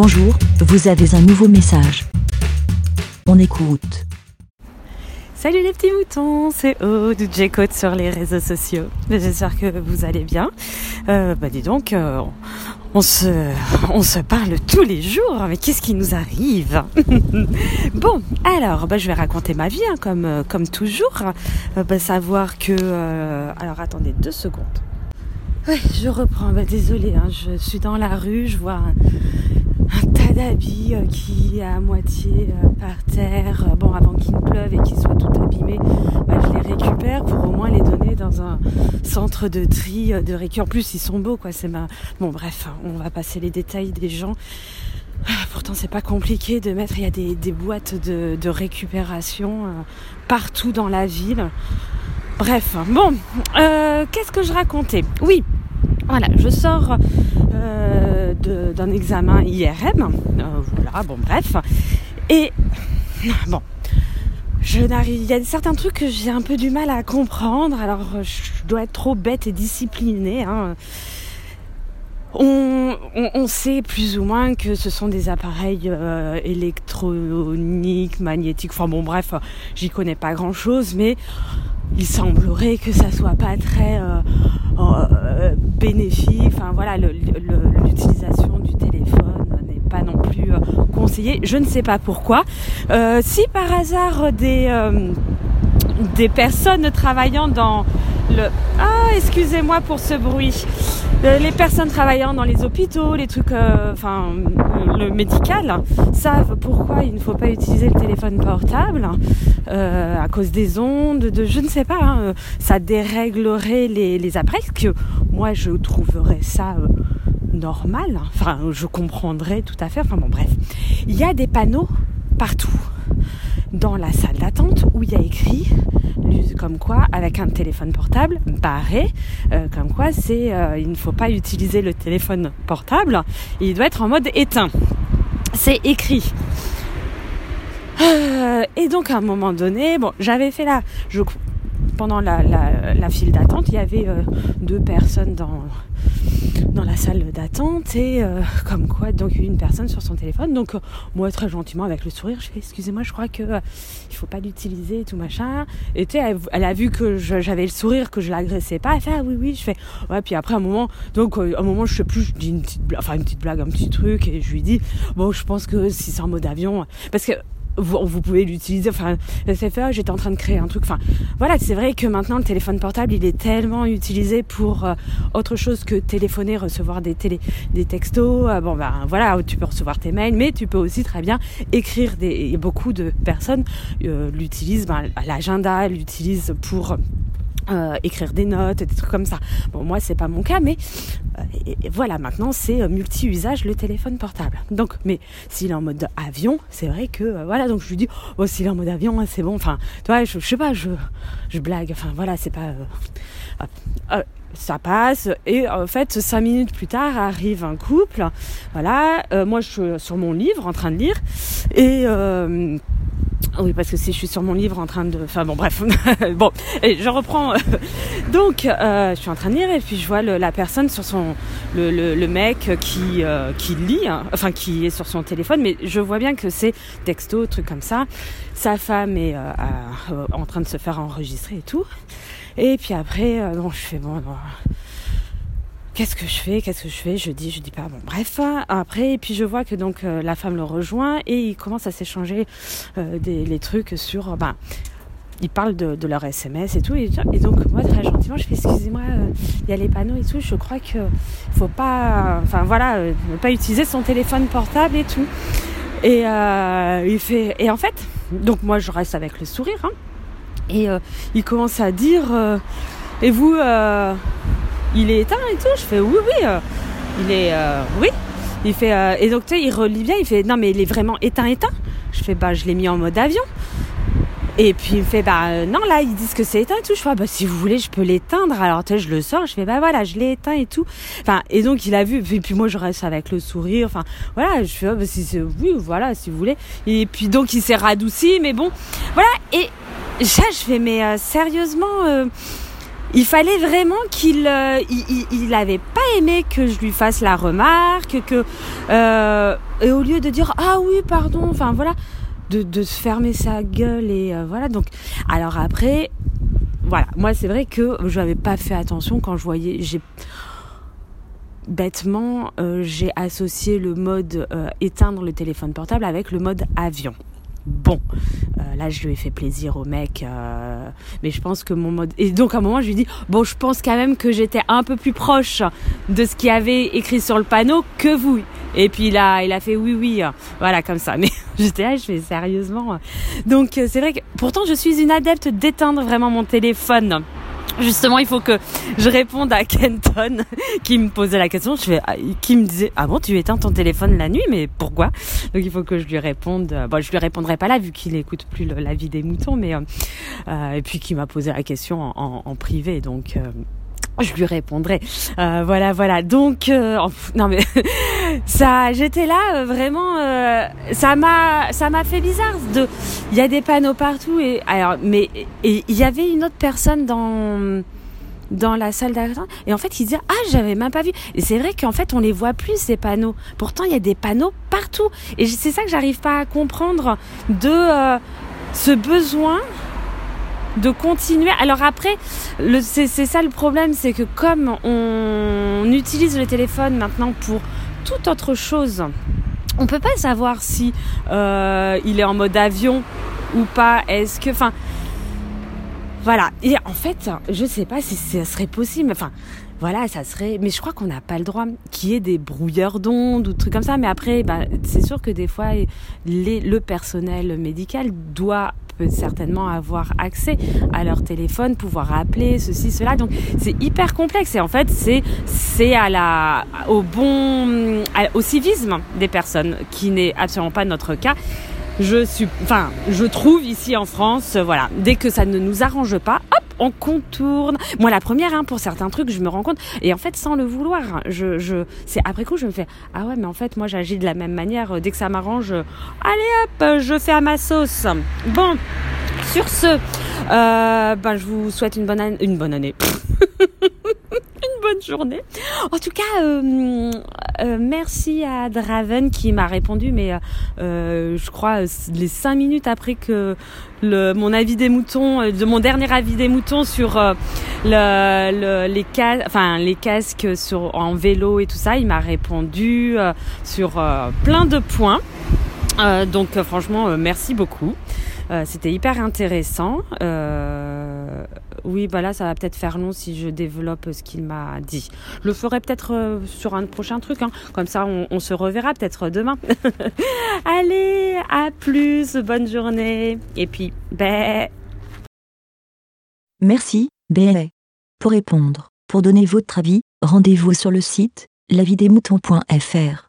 Bonjour, vous avez un nouveau message. On écoute. Salut les petits moutons, c'est Aude ou J-Code sur les réseaux sociaux. J'espère que vous allez bien. Euh, bah dis donc, euh, on se, parle tous les jours, mais qu'est-ce qui nous arrive? Bon, alors, bah, je vais raconter ma vie, hein, comme, euh, comme toujours. Euh, bah, savoir que... alors, attendez deux secondes. Oui, je reprends. Bah, désolée, hein, je suis dans la rue, je vois un, tas d'habits euh, qui est à moitié euh, par terre. Euh, Bon, avant qu'il pleuve et qu'ils soient tout abîmés, bah, je les récupère pour au moins les donner dans un centre de tri, de récup. En plus, ils sont beaux, quoi. C'est ma... Bon, bref, on va passer les détails des gens. Ah, Pourtant, c'est pas compliqué de mettre. Il y a des, boîtes de, récupération partout dans la ville. Bref, bon, qu'est-ce que je racontais? Oui, voilà, je sors d'un examen IRM. Euh, voilà, bon, bref. Et bon, je. Il y a certains trucs que j'ai un peu du mal à comprendre. Alors, je dois être trop bête et disciplinée. Hein. On, sait plus ou moins que ce sont des appareils euh, électroniques, magnétiques. Enfin bon, bref, j'y connais pas grand chose, mais il semblerait que ça soit pas très euh, euh, bénéfique. Enfin voilà, l'utilisation du téléphone n'est pas non plus euh, conseillée. Je ne sais pas pourquoi. Euh, si par hasard des euh, des personnes travaillant dans le ah excusez-moi pour ce bruit les personnes travaillant dans les hôpitaux les trucs euh, enfin le médical savent pourquoi il ne faut pas utiliser le téléphone portable euh, à cause des ondes de je ne sais pas hein, euh, ça déréglerait les, les appareils que moi je trouverais ça euh, normal. Enfin je comprendrais tout à fait. Enfin bon bref. Il y a des panneaux partout dans la salle d'attente où il y a écrit comme quoi avec un téléphone portable barré euh, comme quoi c'est euh, il ne faut pas utiliser le téléphone portable il doit être en mode éteint. C'est écrit. Euh, et donc à un moment donné bon j'avais fait là pendant la, file d'attente il y avait euh, deux personnes dans dans la salle d'attente et euh, comme quoi donc une personne sur son téléphone. Donc euh, moi très gentiment avec le sourire je fais excusez-moi je crois que il faut pas l'utiliser et tout machin. Et elle, a vu que j'avais le sourire que je l'agressais pas. Elle fait ah oui oui je fais. Ouais puis après un moment donc un moment je sais plus je dis une petite blague, enfin une petite blague un petit truc et je lui dis bon je pense que si c'est en mode avion. Parce que vous, vous pouvez l'utiliser. Enfin, fait, ah, j'étais en train de créer un truc. Enfin, voilà, c'est vrai que maintenant le téléphone portable, il est tellement utilisé pour euh, autre chose que téléphoner, recevoir des télé, des textos. Euh, bon, ben voilà, tu peux recevoir tes mails, mais tu peux aussi très bien écrire des. et beaucoup de personnes euh, l'utilisent, ben, l'agenda, l'utilisent pour euh, écrire des notes, des trucs comme ça. Bon, moi, c'est pas mon cas, mais euh, voilà, maintenant, c'est euh, multi-usage le téléphone portable. Donc, mais s'il est en mode avion, c'est vrai que voilà. Donc, je lui dis, oh, s'il est en mode avion, hein, c'est bon. Enfin, tu vois, je, je sais pas, je, je blague. Enfin, voilà, c'est pas. ça passe et en fait cinq minutes plus tard arrive un couple voilà moi je suis sur mon livre en train de lire et oui, parce que si je suis sur mon livre en train de... Enfin bon, bref. bon, et je reprends. Donc, euh, je suis en train de lire et puis je vois la personne sur son... Le, mec qui, euh, qui lit, hein, enfin qui est sur son téléphone, mais je vois bien que c'est texto, truc comme ça. Sa femme est euh, en train de se faire enregistrer et tout. Et puis après, bon, je fais bon... bon, Qu'est-ce que je fais Qu'est-ce que je fais? Je dis, je dis pas. Bon, bref. Après, et puis je vois que donc euh, la femme le rejoint et ils commencent à s'échanger euh, des les trucs sur. euh, ben, ils parlent de, de leur SMS et tout. Et, donc moi très gentiment, je fais excusez-moi, il y a les panneaux et tout. Je crois que faut pas, enfin voilà, ne pas utiliser son téléphone portable et tout. Et il fait. Et en fait, donc moi je reste avec le sourire. Hein, et il commence à dire et vous. Il est éteint et tout. Je fais oui, oui, euh, il est, euh, oui. Il fait, euh, et donc tu sais, il relit bien, il fait, non mais il est vraiment éteint, éteint. Je fais, bah je l'ai mis en mode avion. Et puis il me fait, bah euh, non là ils disent que c'est éteint et tout. Je fais, ah, bah si vous voulez je peux l'éteindre. Alors tu sais, je le sors, je fais, bah voilà, je l'ai éteint et tout. Enfin, et donc il a vu, puis, puis moi je reste avec le sourire. Enfin voilà, je fais, ah, bah, si c'est, oui voilà, si vous voulez. Et puis donc il s'est radouci, mais bon, voilà. Et ça je fais, mais euh, sérieusement. Il fallait vraiment qu'il euh, il, avait pas aimé que je lui fasse la remarque que euh, et au lieu de dire ah oui pardon enfin voilà de, de se fermer sa gueule et euh, voilà. Donc alors après voilà. Moi c'est vrai que je n'avais pas fait attention quand je voyais j'ai bêtement j'ai associé le mode éteindre le téléphone portable avec le mode avion bon. Euh, là, je lui ai fait plaisir au mec, euh, mais je pense que mon mode. Et donc, à un moment, je lui dit bon, je pense quand même que j'étais un peu plus proche de ce qu'il avait écrit sur le panneau que vous. Et puis là, il a fait oui, oui, voilà, comme ça. Mais j'étais là, je fais sérieusement. Donc, c'est vrai que pourtant, je suis une adepte d'éteindre vraiment mon téléphone justement, il faut que je réponde à Kenton qui me posait la question. Je ah, qui me disait, ah bon, tu éteins ton téléphone la nuit, mais pourquoi? Donc il faut que je lui réponde. Bon, je lui répondrai pas là vu qu'il n'écoute plus la vie des moutons, mais euh, euh, et puis qui m'a posé la question en, privé. Donc euh, je lui répondrai. Euh, voilà, voilà. Donc, euh, non mais ça, j'étais là euh, vraiment. Euh, ça m'a, ça m'a fait bizarre. De, il y a des panneaux partout et alors, mais il y avait une autre personne dans dans la salle d'attente et en fait il disait ah j'avais même pas vu et c'est vrai qu'en fait on les voit plus ces panneaux pourtant il y a des panneaux partout et c'est ça que j'arrive pas à comprendre de ce besoin de continuer. Alors après, c'est ça le problème, c'est que comme on utilise le téléphone maintenant pour toute autre chose, on peut pas savoir si euh, il est en mode avion ou pas. Est-ce que, enfin, voilà. Et en fait, je sais pas si ça serait possible. Enfin, voilà, ça serait. Mais je crois qu'on n'a pas le droit qu'il y ait des brouilleurs d'ondes ou trucs comme ça. Mais après, bah, c'est sûr que des fois, le personnel médical doit peut certainement avoir accès à leur téléphone, pouvoir appeler ceci, cela. Donc c'est hyper complexe et en fait c'est c'est à la au bon au civisme des personnes qui n'est absolument pas notre cas je suis, enfin, je trouve ici en France, voilà, dès que ça ne nous arrange pas, on contourne. Moi, la première, hein, pour certains trucs, je me rends compte, et en fait, sans le vouloir, je, je, c'est après coup, je me fais, ah ouais, mais en fait, moi, j'agis de la même manière. Dès que ça m'arrange, allez hop, je fais à ma sauce. Bon, sur ce, euh, ben, je vous souhaite une bonne année, une bonne année. bonne journée. En tout cas, euh, euh, merci à Draven qui m'a répondu, mais euh, je crois les cinq minutes après que le, mon avis des moutons, de mon dernier avis des moutons sur le, les, cas, enfin, les casques sur, en vélo et tout ça, il m'a répondu sur plein de points. donc franchement, merci beaucoup. C'était hyper intéressant. Oui, bah là, ça va peut-être faire long si je développe ce qu'il m'a dit. Je le ferai peut-être euh, sur un prochain truc. Hein. Comme ça, on, se reverra peut-être demain. Allez, à plus, bonne journée. Et puis, bé. Merci, bé. Pour répondre, pour donner votre avis, rendez-vous sur le site lavidemouton.fr.